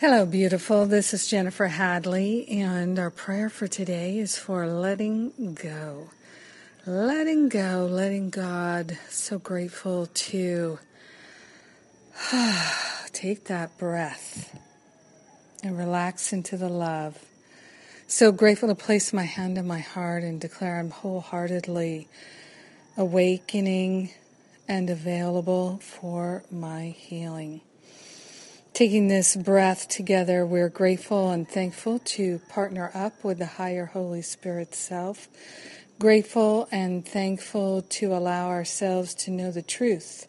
Hello, beautiful. This is Jennifer Hadley, and our prayer for today is for letting go. Letting go, letting God. So grateful to take that breath and relax into the love. So grateful to place my hand on my heart and declare I'm wholeheartedly awakening and available for my healing. Taking this breath together, we're grateful and thankful to partner up with the higher Holy Spirit self. Grateful and thankful to allow ourselves to know the truth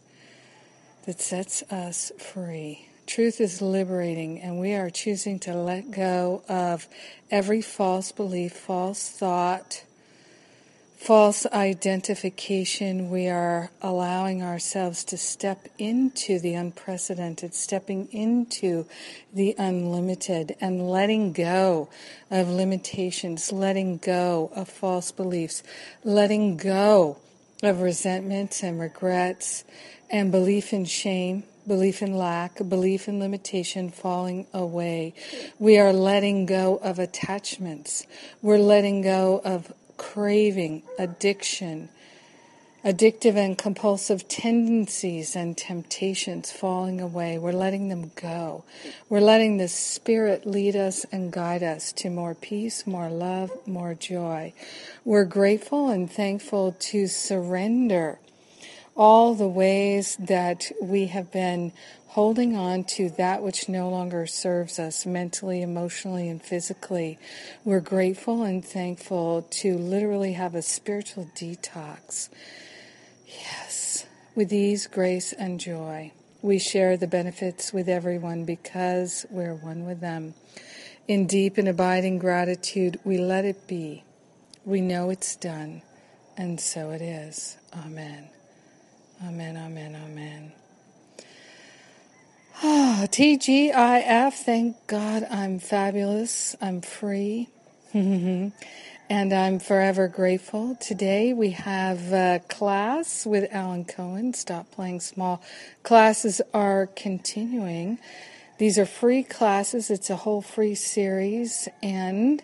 that sets us free. Truth is liberating, and we are choosing to let go of every false belief, false thought, false identification, we are allowing ourselves to step into the unprecedented, stepping into the unlimited, and letting go of limitations, letting go of false beliefs, letting go of resentments and regrets and belief in shame. Belief in lack, belief in limitation falling away. We are letting go of attachments. We're letting go of craving, addiction, addictive and compulsive tendencies and temptations falling away. We're letting them go. We're letting the Spirit lead us and guide us to more peace, more love, more joy. We're grateful and thankful to surrender all the ways that we have been holding on to that which no longer serves us mentally, emotionally, and physically. We're grateful and thankful to literally have a spiritual detox. Yes, with ease, grace, and joy. We share the benefits with everyone because we're one with them. In deep and abiding gratitude, we let it be. We know it's done, and so it is. Amen. Amen, amen, amen. Ah, TGIF, thank God I'm fabulous. I'm free. and I'm forever grateful. Today we have a class with Alan Cohen, Stop Playing Small. Classes are continuing. These are free classes. It's a whole free series. And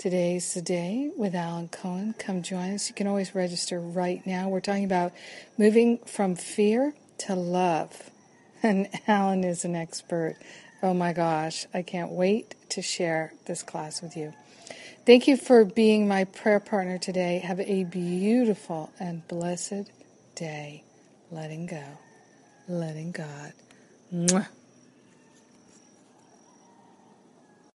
today's the day with Alan Cohen. Come join us. You can always register right now. We're talking about moving from fear to love. And Alan is an expert. Oh my gosh, I can't wait to share this class with you. Thank you for being my prayer partner today. Have a beautiful and blessed day. Letting go, letting God. Mwah.